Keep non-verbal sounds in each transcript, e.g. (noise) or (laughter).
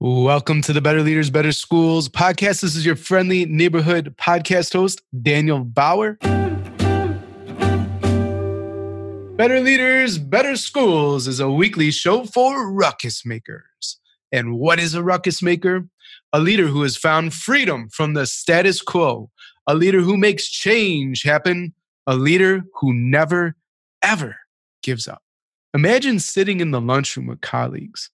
Welcome to the Better Leaders, Better Schools podcast. This is your friendly neighborhood podcast host, Daniel Bauer. Better Leaders, Better Schools is a weekly show for ruckus makers. And what is a ruckus maker? A leader who has found freedom from the status quo, a leader who makes change happen, a leader who never, ever gives up. Imagine sitting in the lunchroom with colleagues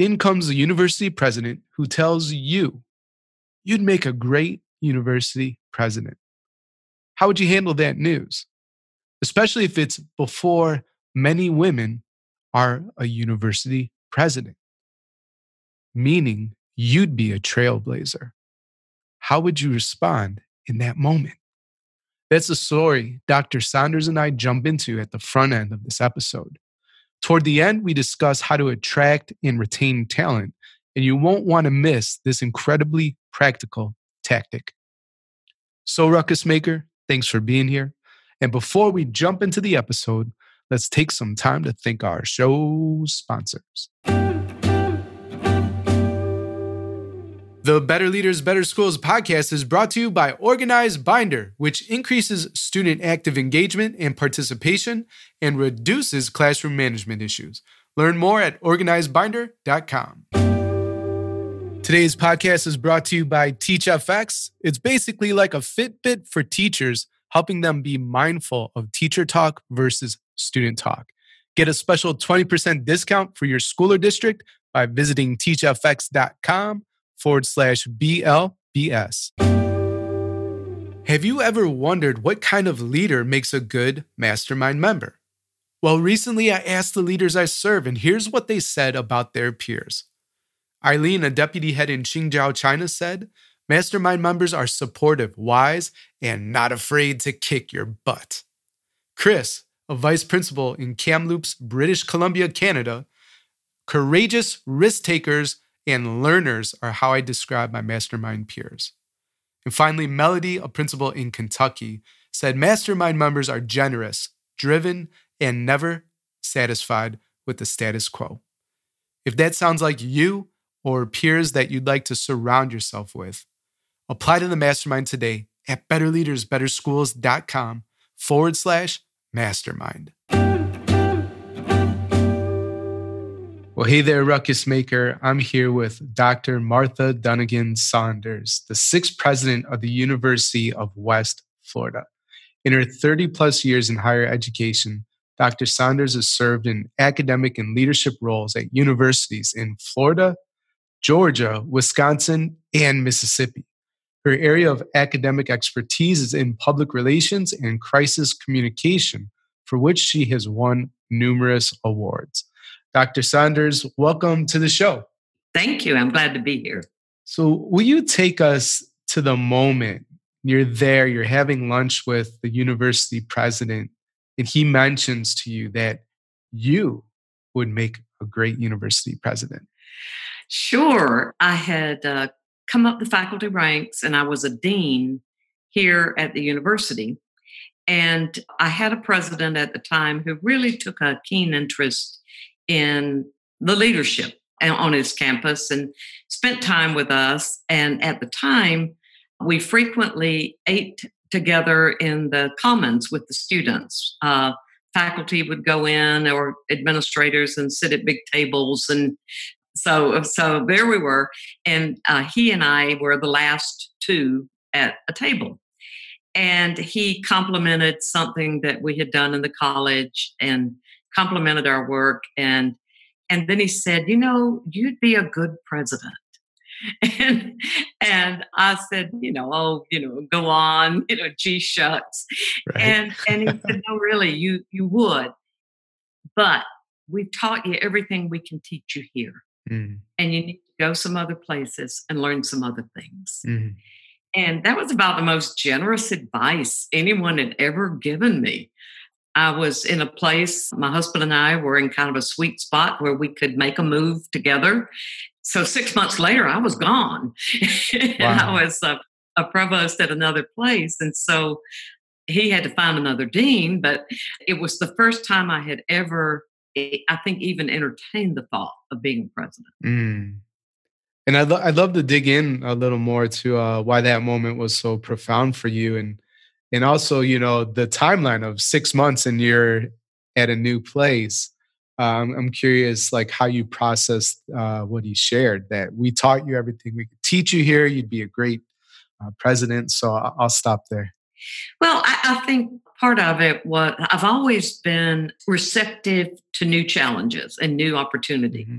in comes the university president who tells you you'd make a great university president. How would you handle that news? Especially if it's before many women are a university president, meaning you'd be a trailblazer. How would you respond in that moment? That's a story Dr. Saunders and I jump into at the front end of this episode. Toward the end, we discuss how to attract and retain talent, and you won't want to miss this incredibly practical tactic. So, Ruckus Maker, thanks for being here. And before we jump into the episode, let's take some time to thank our show sponsors. The Better Leaders, Better Schools podcast is brought to you by Organized Binder, which increases student active engagement and participation and reduces classroom management issues. Learn more at organizedbinder.com. Today's podcast is brought to you by TeachFX. It's basically like a Fitbit for teachers, helping them be mindful of teacher talk versus student talk. Get a special 20% discount for your school or district by visiting teachfx.com forward slash BLBS. Have you ever wondered what kind of leader makes a good mastermind member? Well, recently I asked the leaders I serve, and here's what they said about their peers. Eileen, a deputy head in Qingdao, China, said, Mastermind members are supportive, wise, and not afraid to kick your butt. Chris, a vice principal in Kamloops, British Columbia, Canada, courageous risk takers and learners are how I describe my mastermind peers. And finally, Melody, a principal in Kentucky, said mastermind members are generous, driven, and never satisfied with the status quo. If that sounds like you or peers that you'd like to surround yourself with, apply to the mastermind today at betterleadersbetterschools.com forward slash mastermind. Well, hey there, Ruckus Maker. I'm here with Dr. Martha Dunagin Saunders, the sixth president of the University of West Florida. In her 30 plus years in higher education, Dr. Saunders has served in academic and leadership roles at universities in Florida, Georgia, Wisconsin, and Mississippi. Her area of academic expertise is in public relations and crisis communication, for which she has won numerous awards. Dr. Saunders, welcome to the show. Thank you. I'm glad to be here. So, will you take us to the moment you're there, you're having lunch with the university president, and he mentions to you that you would make a great university president? Sure. I had uh, come up the faculty ranks and I was a dean here at the university. And I had a president at the time who really took a keen interest in the leadership on his campus and spent time with us. And at the time, we frequently ate together in the commons with the students. Uh, faculty would go in or administrators and sit at big tables and so so there we were and uh, he and i were the last two at a table and he complimented something that we had done in the college and complimented our work and and then he said, "You know, you'd be a good president." (laughs) And and I said, you know, oh, you know, go on, you know, gee shucks. Right. And and he said, no, really, you you would. But we've taught you everything we can teach you here. Mm. And you need to go some other places and learn some other things. Mm. And that was about the most generous advice anyone had ever given me. I was in a place, my husband and I were in kind of a sweet spot where we could make a move together. So six months later, I was gone. (laughs) and I was a, a provost at another place. And so he had to find another dean, but it was the first time I had ever, I think, even entertained the thought of being president. Mm. And I'd, lo- I'd love to dig in a little more to uh, why that moment was so profound for you. And, and also, you know, the timeline of six months and you're at a new place. Um, I'm curious, like how you processed uh, what he shared. That we taught you everything we could teach you here. You'd be a great uh, president. So I'll stop there. Well, I, I, think part of it was I've always been receptive to new challenges and new opportunity. Mm-hmm.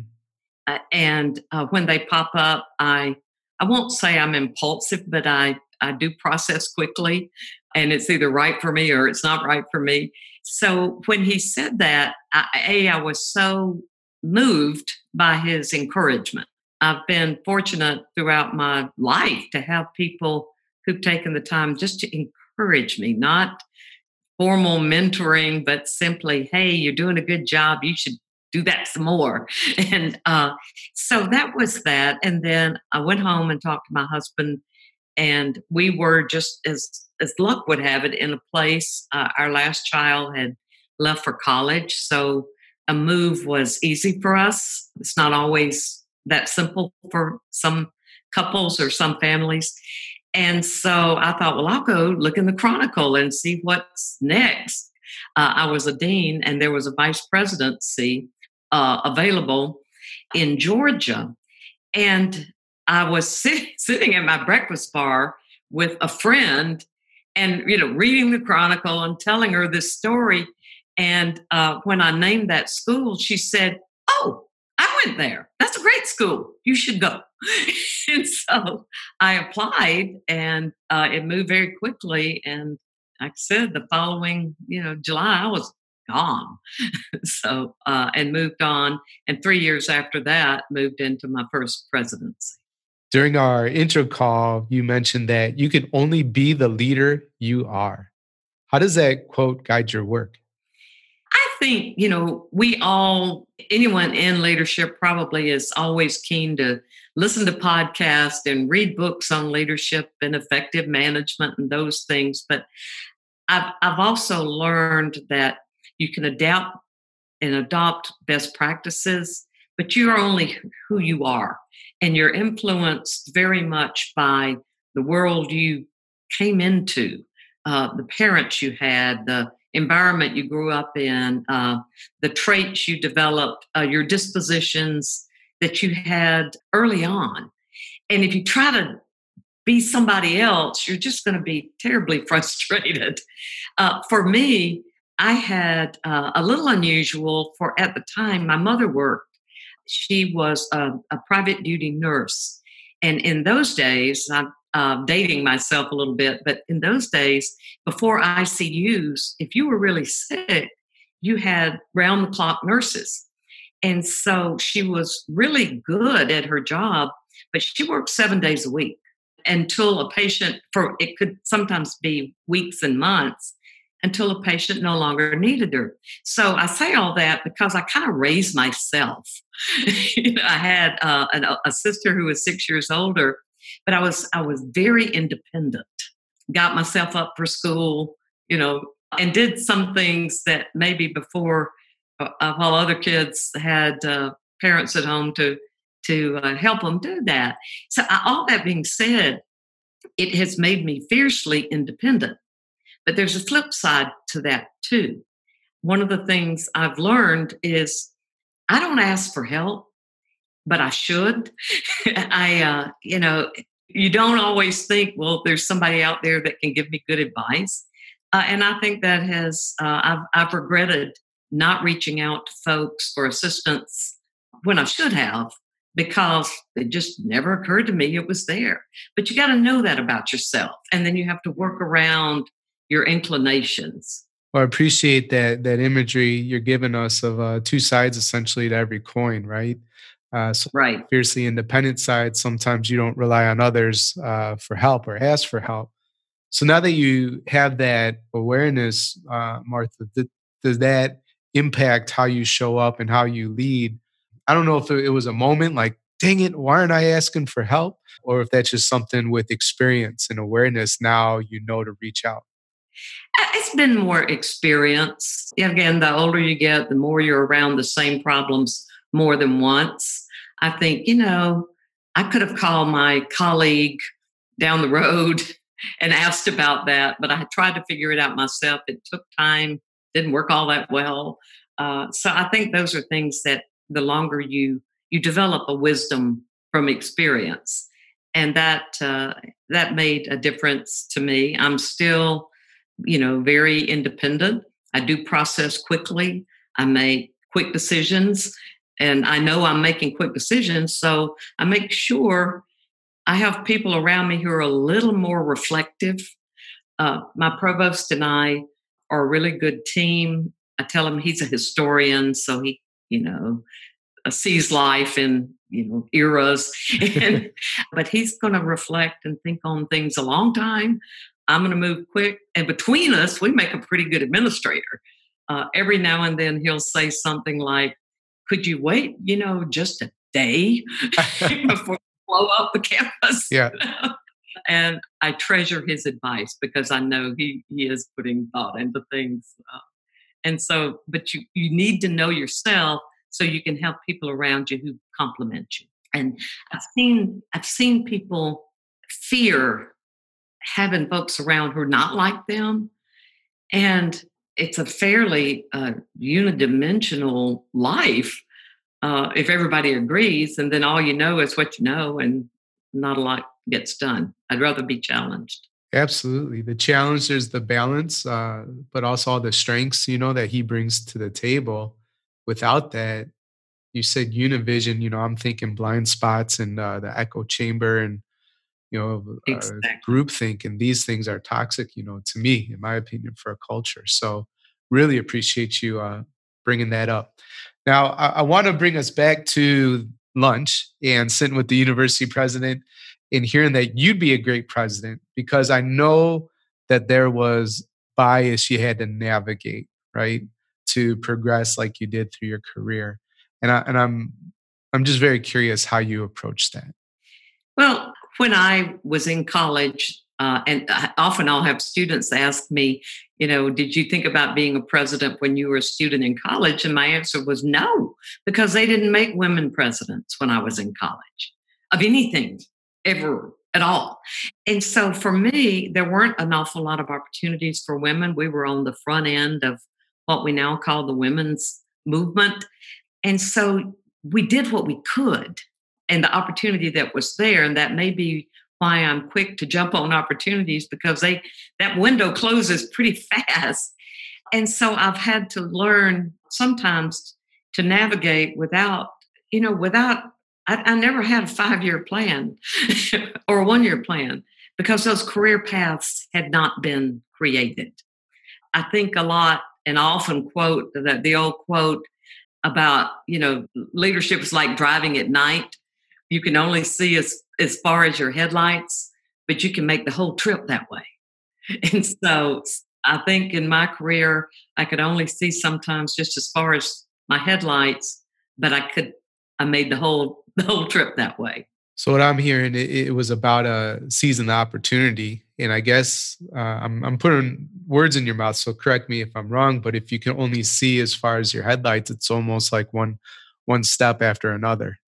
Uh, and uh, when they pop up, I I won't say I'm impulsive, but I I do process quickly, and it's either right for me or it's not right for me. So when he said that, I, a I was so moved by his encouragement. I've been fortunate throughout my life to have people who've taken the time just to encourage me, not formal mentoring, but simply, hey, you're doing a good job. You should do that some more. (laughs) And uh, so that was that. And then I went home and talked to my husband, and we were just as as luck would have it in a place. Uh, our last child had left for college, so a move was easy for us. It's not always that simple for some couples or some families. And so I thought, well, I'll go look in the Chronicle and see what's next. Uh, I was a dean, and there was a vice presidency uh, available in Georgia. And I was sit- (laughs) sitting at my breakfast bar with a friend and, you know, reading the Chronicle and telling her this story. And uh, when I named that school, she said, Oh, I went there. That's a great school. You should go. (laughs) and so I applied and uh, it moved very quickly. And like I said, the following, you know, July, I was gone. (laughs) so, uh, and moved on. And three years after that, moved into my first presidency. During our intro call, you mentioned that you can only be the leader you are. How does that quote guide your work? I think, you know, we all, anyone in leadership probably is always keen to listen to podcasts and read books on leadership and effective management and those things. But I've, I've also learned that you can adapt and adopt best practices, but you're only who you are. And you're influenced very much by the world you came into, uh, the parents you had, the environment you grew up in, uh, the traits you developed, uh, your dispositions that you had early on. And if you try to be somebody else, you're just going to be terribly (laughs) frustrated. Uh, for me, I had uh, a little unusual for at the time my mother worked. She was a, a private duty nurse. And in those days, I'm uh, dating myself a little bit, but in those days, before ICUs, if you were really sick, you had round the clock nurses. And so she was really good at her job, but she worked seven days a week until a patient, for it could sometimes be weeks and months, until a patient no longer needed her. So I say all that because I kind of raised myself. (laughs) I had uh, an, a sister who was six years older, but I was I was very independent. Got myself up for school, you know, and did some things that maybe before, uh while other kids had uh, parents at home to to uh, help them do that. So all that being said, it has made me fiercely independent. But there's a flip side to that too. One of the things I've learned is I don't ask for help, but I should. (laughs) I, uh, you know, you don't always think, well, there's somebody out there that can give me good advice. Uh, and I think that has, uh, I've, I've regretted not reaching out to folks for assistance when I should have because it just never occurred to me it was there. But you got to know that about yourself. And then you have to work around your inclinations. Well, I appreciate that that imagery you're giving us of uh, two sides essentially to every coin, right? Uh, so right. Fiercely independent side. Sometimes you don't rely on others uh, for help or ask for help. So now that you have that awareness, uh, Martha, th- does that impact how you show up and how you lead? I don't know if it was a moment like, dang it, why aren't I asking for help? Or if that's just something with experience and awareness. Now you know to reach out. Uh, it's been more experience. Again, the older you get, the more you're around the same problems more than once. I think, you know, I could have called my colleague down the road (laughs) and asked about that, but I tried to figure it out myself. It took time, didn't work all that well. Uh, so I think those are things that the longer you you develop a wisdom from experience, and that uh, that made a difference to me. I'm still, you know, very independent. I do process quickly. I make quick decisions, and I know I'm making quick decisions. So I make sure I have people around me who are a little more reflective. Uh, my provost and I are a really good team. I tell him he's a historian, so he, you know, uh, sees life in you know eras, (laughs) and, but he's going to reflect and think on things a long time. I'm going to move quick, and between us, we make a pretty good administrator. Uh, every now and then, he'll say something like, "Could you wait, you know, just a day (laughs) (laughs) before we blow up the campus. Yeah. (laughs) and I treasure his advice because I know he, he is putting thought into things. Uh, and so, but you, you need to know yourself so you can help people around you who complement you. And I've seen, I've seen people fear having folks around who are not like them. And it's a fairly uh, unidimensional life uh, if everybody agrees, and then all you know is what you know, and not a lot gets done. I'd rather be challenged. Absolutely. The challenge is the balance, uh, but also all the strengths, you know, that he brings to the table. Without that, you said univision, you know, I'm thinking blind spots and uh, the echo chamber and, you know, uh, exactly. group think. And these things are toxic, you know, to me, in my opinion, for a culture. So really appreciate you uh, bringing that up. Now, I, I want to bring us back to lunch and sitting with the university president and hearing that you'd be a great president because I know that there was bias you had to navigate, right, to progress like you did through your career. And I, and I'm I'm just very curious how you approached that. Well, when I was in college, uh, and often I'll have students ask me, you know, did you think about being a president when you were a student in college? And my answer was no, because they didn't make women presidents when I was in college of anything ever at all. And so for me, there weren't an awful lot of opportunities for women. We were on the front end of what we now call the women's movement. And so we did what we could and the opportunity that was there. And that may be why I'm quick to jump on opportunities because they that window closes pretty (laughs) fast. And so I've had to learn sometimes to navigate without, you know, without I, I never had a five-year plan (laughs) or a one-year plan because those career paths had not been created. I think a lot and I often quote the, the old quote about, you know, leadership is like driving at night. You can only see as as far as your headlights, but you can make the whole trip that way. (laughs) And so I think in my career, I could only see sometimes just as far as my headlights, but I could, I made the whole, (laughs) the whole trip that way. So what I'm hearing, it, it was about a season opportunity, and I guess uh, I'm, I'm putting words in your mouth. So correct me if I'm wrong, but if you can only see as far as your headlights, it's almost like one one step after another.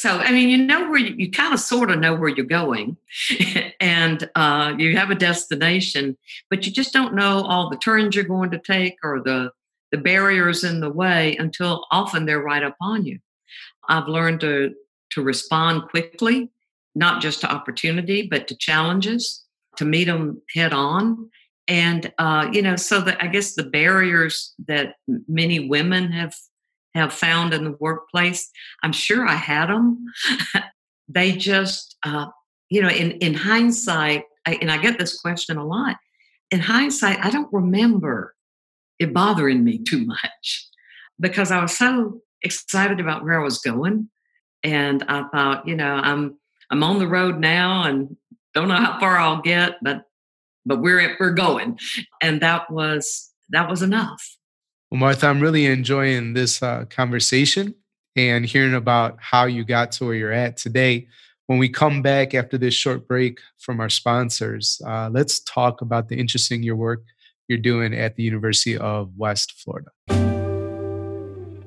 So. I mean, you know where you, you kind of sort of know where you're going, (laughs) and uh, you have a destination, but you just don't know all the turns you're going to take or the the barriers in the way until often they're right up on you. I've learned to to respond quickly, not just to opportunity, but to challenges, to meet them head on. And uh, you know, so that I guess the barriers that many women have have found in the workplace. I'm sure I had them. (laughs) they just, uh, you know, in, in hindsight, I, and I get this question a lot. In hindsight, I don't remember it bothering me too much because I was so excited about where I was going. And I thought, you know, I'm I'm on the road now and don't know how far I'll get, but but we're we're going. And that was that was enough. Well, Martha, I'm really enjoying this uh, conversation and hearing about how you got to where you're at today. When we come back after this short break from our sponsors, uh, let's talk about the interesting your work you're doing at the University of West Florida.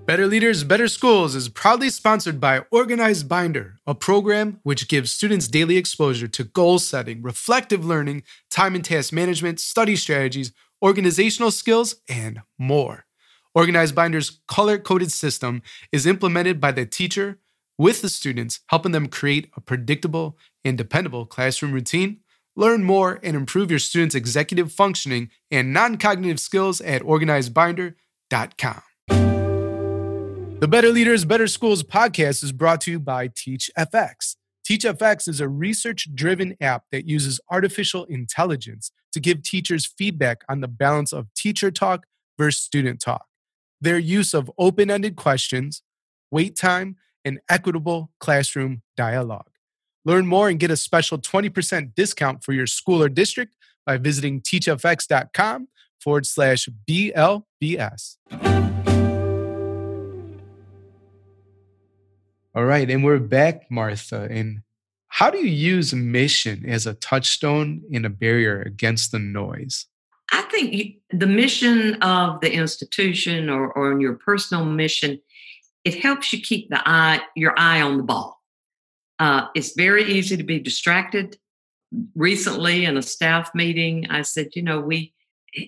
Better Leaders, Better Schools is proudly sponsored by Organized Binder, a program which gives students daily exposure to goal setting, reflective learning, time and task management, study strategies, organizational skills, and more. Organized Binder's color coded system is implemented by the teacher with the students, helping them create a predictable and dependable classroom routine. Learn more and improve your students' executive functioning and non cognitive skills at organizedbinder.com. The Better Leaders, Better Schools podcast is brought to you by TeachFX. TeachFX is a research driven app that uses artificial intelligence to give teachers feedback on the balance of teacher talk versus student talk. Their use of open ended questions, wait time, and equitable classroom dialogue. Learn more and get a special 20% discount for your school or district by visiting teachfx.com forward slash BLBS. All right, and we're back, Martha. And how do you use mission as a touchstone and a barrier against the noise? I think the mission of the institution or, or your personal mission, it helps you keep the eye, your eye on the ball. Uh, it's very easy to be distracted. Recently, in a staff meeting, I said, you know, we,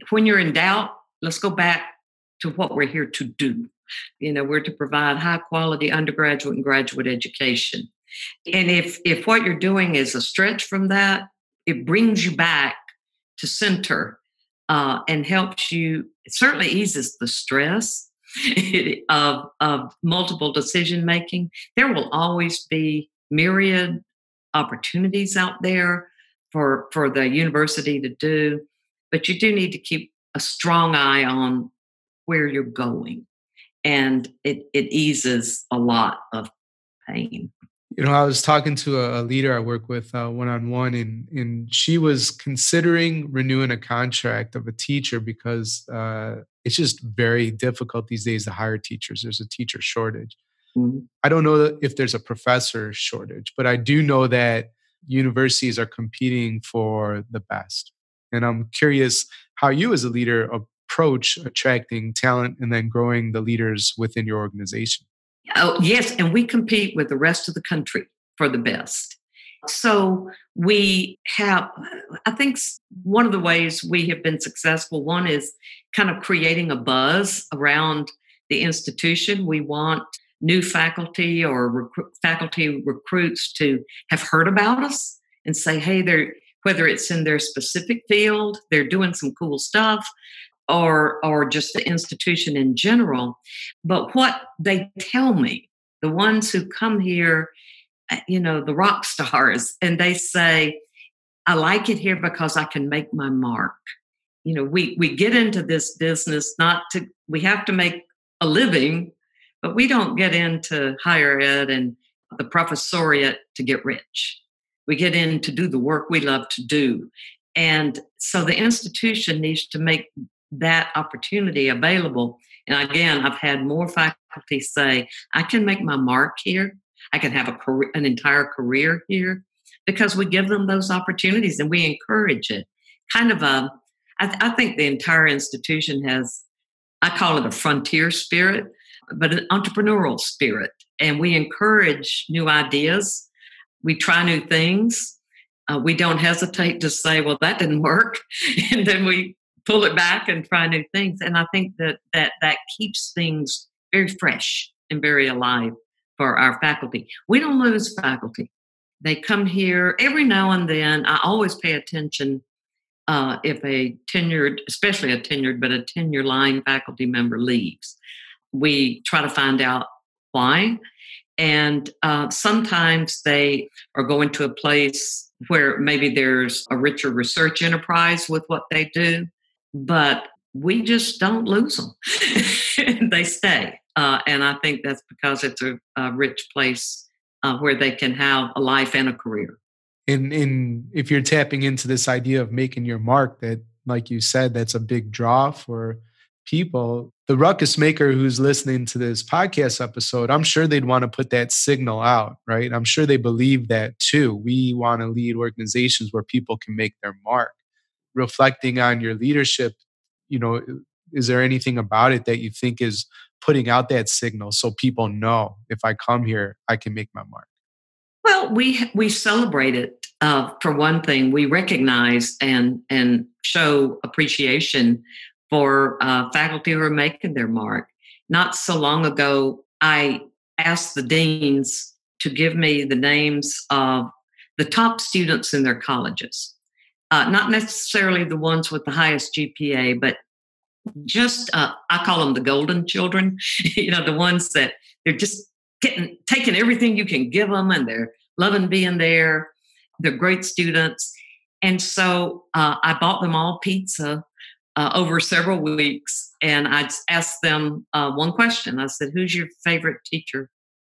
when you're in doubt, let's go back to what we're here to do. You know, we're to provide high quality undergraduate and graduate education. And if if what you're doing is a stretch from that, it brings you back to center uh, and helps you. It certainly eases the stress (laughs) of of multiple decision making. There will always be myriad opportunities out there for for the university to do, but you do need to keep a strong eye on where you're going and it, it eases a lot of pain. You know, I was talking to a, leader I work with one on one, and and she was considering renewing a contract of a teacher because uh, it's just very difficult these days to hire teachers. There's a teacher shortage. Mm-hmm. I don't know if there's a professor shortage, but I do know that universities are competing for the best. And I'm curious how you, as a leader, approach attracting talent and then growing the leaders within your organization? Oh, yes. And we compete with the rest of the country for the best. So we have, I think one of the ways we have been successful, one is kind of creating a buzz around the institution. We want new faculty or recru- faculty recruits to have heard about us and say, hey, they're, whether it's in their specific field, they're doing some cool stuff, or or just the institution in general but what they tell me the ones who come here uh, you know the rock (laughs) stars and they say i like it here because i can make my mark. You know we we get into this business not to we have to make a living but we don't get into higher ed and the professoriate to get rich. We get in to do the work we love to do. And so the institution needs to make that opportunity available. And again, I've had more faculty say, I can make my mark here. I can have a career, an entire career here because we give them those opportunities and we encourage it. Kind of a, I, th- I think the entire institution has, I call it a frontier spirit, but an entrepreneurial spirit. And we encourage new ideas. We try new things. Uh, we don't hesitate to say, well, that didn't work. (laughs) and then we pull it back and try new things. And I think that that that keeps things very fresh and very alive for our faculty. We don't lose faculty. They come here every now and then. I always pay attention uh, if a tenured, especially a tenured, but a tenure line faculty member leaves. We try to find out why. And uh, sometimes they are going to a place where maybe there's a richer research enterprise with what they do but we just don't lose them. (laughs) they stay. Uh, and I think that's because it's a, a rich place uh, where they can have a life and a career. And, and if you're tapping into this idea of making your mark, that, like you said, that's a big draw for people. The ruckus maker who's listening to this podcast episode, I'm sure they'd want to put that signal out, right? I'm sure they believe that too. We want to lead organizations where people can make their mark reflecting on your leadership, you know, is there anything about it that you think is putting out that signal so people know if I come here, I can make my mark? Well, we we celebrate it. Uh, for one thing, we recognize and and show appreciation for uh, faculty who are making their mark. Not so long ago, I asked the deans to give me the names of the top students in their colleges. Uh, not necessarily the ones with the highest GPA, but just uh, I call them the golden children. (laughs) you know, the ones that they're just getting taking everything you can give them, and they're loving being there. They're great students, and so uh, I bought them all pizza uh, over several weeks, and I asked them uh, one question. I said, "Who's your favorite teacher,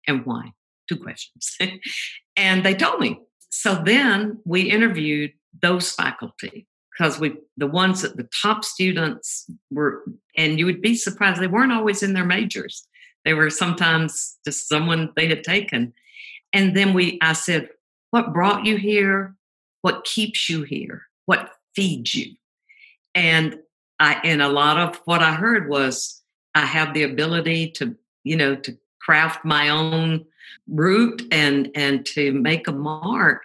and why?" Two questions, (laughs) and they told me. So then we interviewed those faculty because we the ones that the top students were and you would be surprised they weren't always in their majors. They were sometimes just someone they had taken. And then we i said what brought you here? What keeps you here? What feeds you? And i and a lot of what i heard was i have the ability to you know to craft my own route and and to make a mark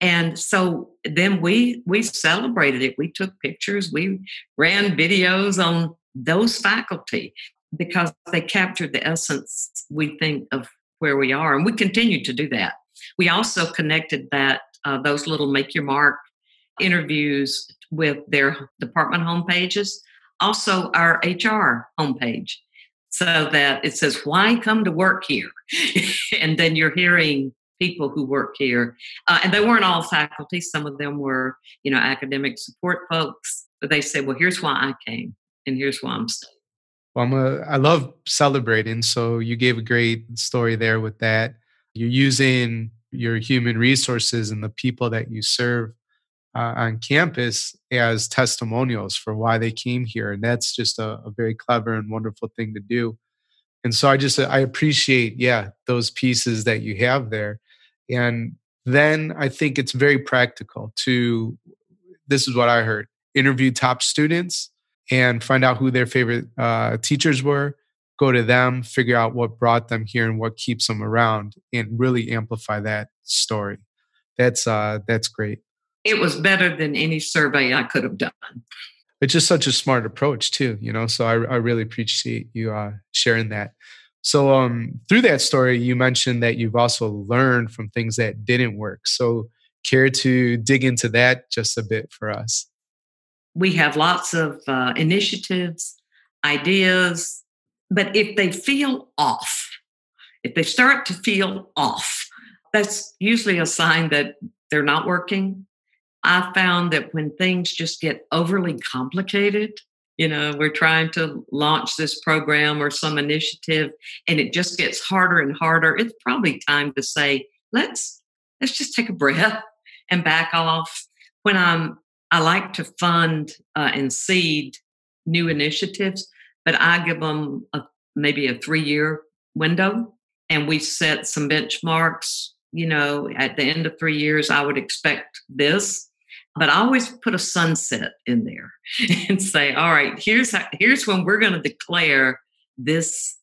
and so then we we celebrated it. We took pictures. We ran videos on those faculty because they captured the essence we think of where we are. And we continue to do that. We also connected that uh, those little make your mark interviews with their department homepages also our hr homepage so that it says why come to work here? (laughs) And then you're hearing people who work here. Uh, and they weren't all faculty. Some of them were, you know, academic support folks. But they said, well, here's why I came and here's why I'm staying. Well, I'm a, I love celebrating. So you gave a great story there with that. You're using your human resources and the people that you serve uh, on campus as testimonials for why they came here. And that's just a, a very clever and wonderful thing to do. And so I just I appreciate, yeah, those pieces that you have there. And then I think it's very practical to, this is what I heard, interview top students and find out who their favorite uh, teachers were, go to them, figure out what brought them here and what keeps them around, and really amplify that story. That's uh, that's great. It was better than any survey I could have done. It's just such a smart approach too, you know. So I, I really appreciate you uh, sharing that. So um, through that story, you mentioned that you've also learned from things that didn't work. So care to dig into that just a bit for us? We have lots of uh, initiatives, ideas, but if they feel off, if they start to feel off, that's usually a sign that they're not working. I found that when things just get overly complicated, you know we're trying to launch this program or some initiative and it just gets harder and harder. It's probably time to say let's let's just take a breath (laughs) and back off. When i'm i like to fund uh, and seed new initiatives but i give them a, maybe a three year window and we set some benchmarks you know at the end of three years i would expect this but I always put a sunset in there (laughs) and say, all right, here's how, here's when we're going to declare this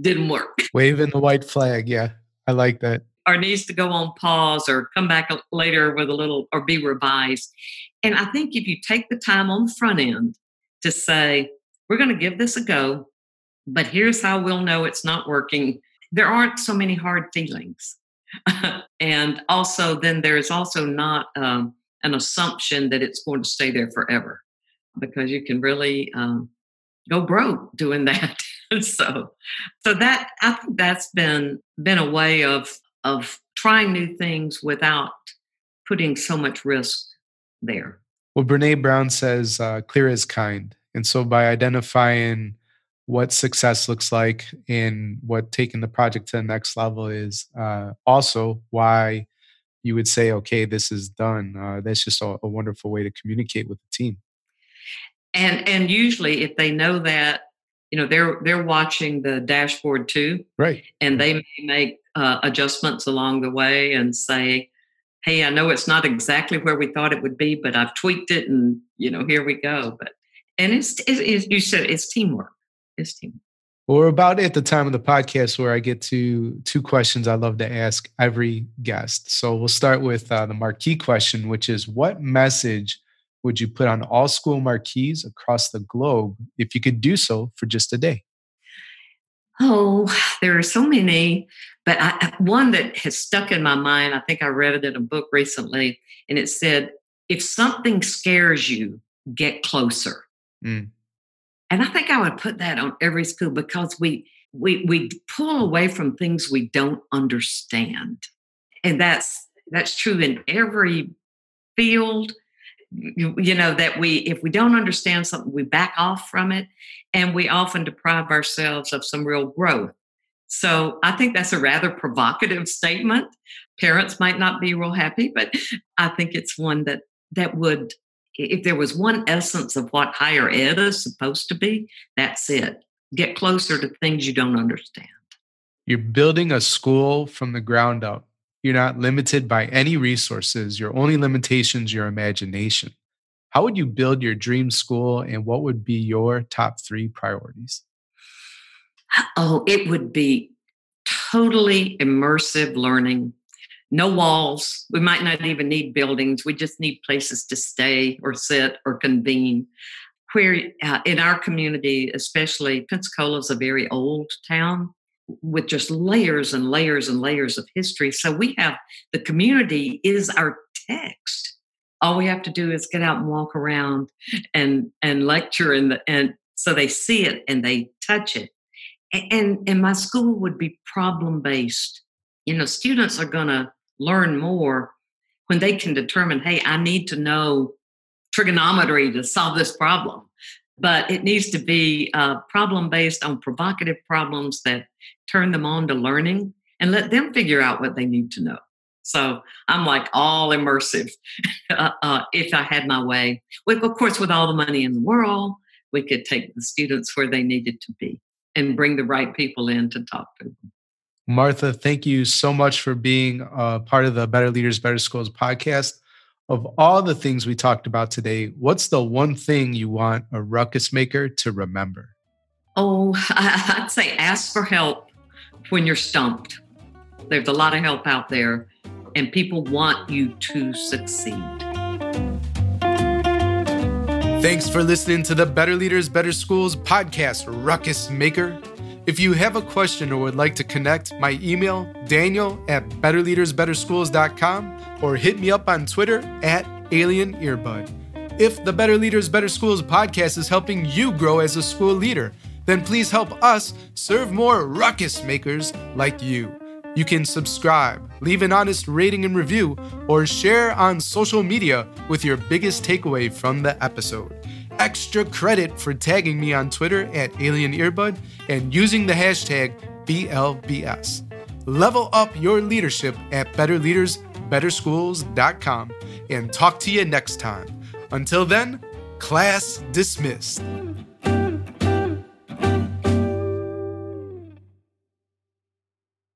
didn't work. (laughs) Waving the white flag. Yeah, I like that. Or needs to go on pause or come back later with a little or be revised. And I think if you take the time on the front end to say, we're going to give this a go, but here's how we'll know it's not working, there aren't so many hard feelings. (laughs) and also, then there's also not um, an assumption that it's going to stay there forever because you can really um, go broke doing (laughs) that. so, so that I think that's been been a way of of trying new things without putting so much risk there. Well, Brene Brown says, uh, "Clear is kind," and so by identifying what success looks like and what taking the project to the next level is, uh, also why you would say, okay, this is done. Uh, that's just a, a, wonderful way to communicate with the team. And and usually, if they know that, you know, they're they're watching the dashboard too, right? And they may make uh, adjustments along the way and say, "Hey, I know it's not exactly where we thought it would be, but I've tweaked it, and you know, here we go." But And it's, it's, you said it's teamwork. It's teamwork. We're about at the time of the podcast where I get to two questions I love to ask every guest. So we'll start with uh, the marquee question, which is what message would you put on all school marquees across the globe if you could do so for just a day? Oh, there are so many, but I, one that has stuck in my mind, I think I read it in a book recently, and it said, if something scares you, get closer. Mm. And I think I would put that on every school because we we we pull away from things we don't understand. And that's that's true in every field you, you, know that we if we don't understand something we back off from it and we often deprive ourselves of some real growth so i think that's a rather provocative statement parents might not be real happy but i think it's one that that would if there was one essence of what higher ed is supposed to be that's it get closer to things you don't understand you're building a school from the ground up you're not limited by any resources. Your only limitations, your imagination. How would you build your dream school and what would be your top three priorities? Oh, it would be totally immersive learning. No walls. We might not even need buildings. We just need places to stay or sit or convene. Where uh, in our community, especially Pensacola is a very old town with just layers and layers and layers of history. So we have the community is our text. All we have to do is get out and walk around and and lecture and and so they see it and they touch it. And and my school would be problem based. You know, students are going to learn more when they can determine, hey, I need to know trigonometry to solve this problem but it needs to be uh, problem based on provocative problems that turn them on to learning and let them figure out what they need to know. So I'm like all immersive (laughs) uh, uh, if I had my way. With, of course, with all the money in the world, we could take the students where they needed to be and bring the right people in to talk to them. Martha, thank you so much for being a part of the Better Leaders, Better Schools podcast of all the things we talked about today, what's the one thing you want a ruckus maker to remember? Oh, (laughs) I'd say ask for help when you're stumped. There's a lot of help out there, and people want you to succeed. Thanks for listening to the Better Leaders, Better Schools podcast, Ruckus Maker. If you have a question or would like to connect, my email, daniel at betterleadersbetterschools.com or hit me up on Twitter at Alien Earbud. If the Better Leaders, Better Schools podcast is helping you grow as a school leader, then please help us serve more ruckus makers like you. You can subscribe, leave an honest rating and review, or share on social media with your biggest takeaway from the episode extra credit for tagging me on Twitter at Alien Earbud and using the hashtag BLBS. Level up your leadership at betterleadersbetterschools.com and talk to you next time. Until then, class dismissed.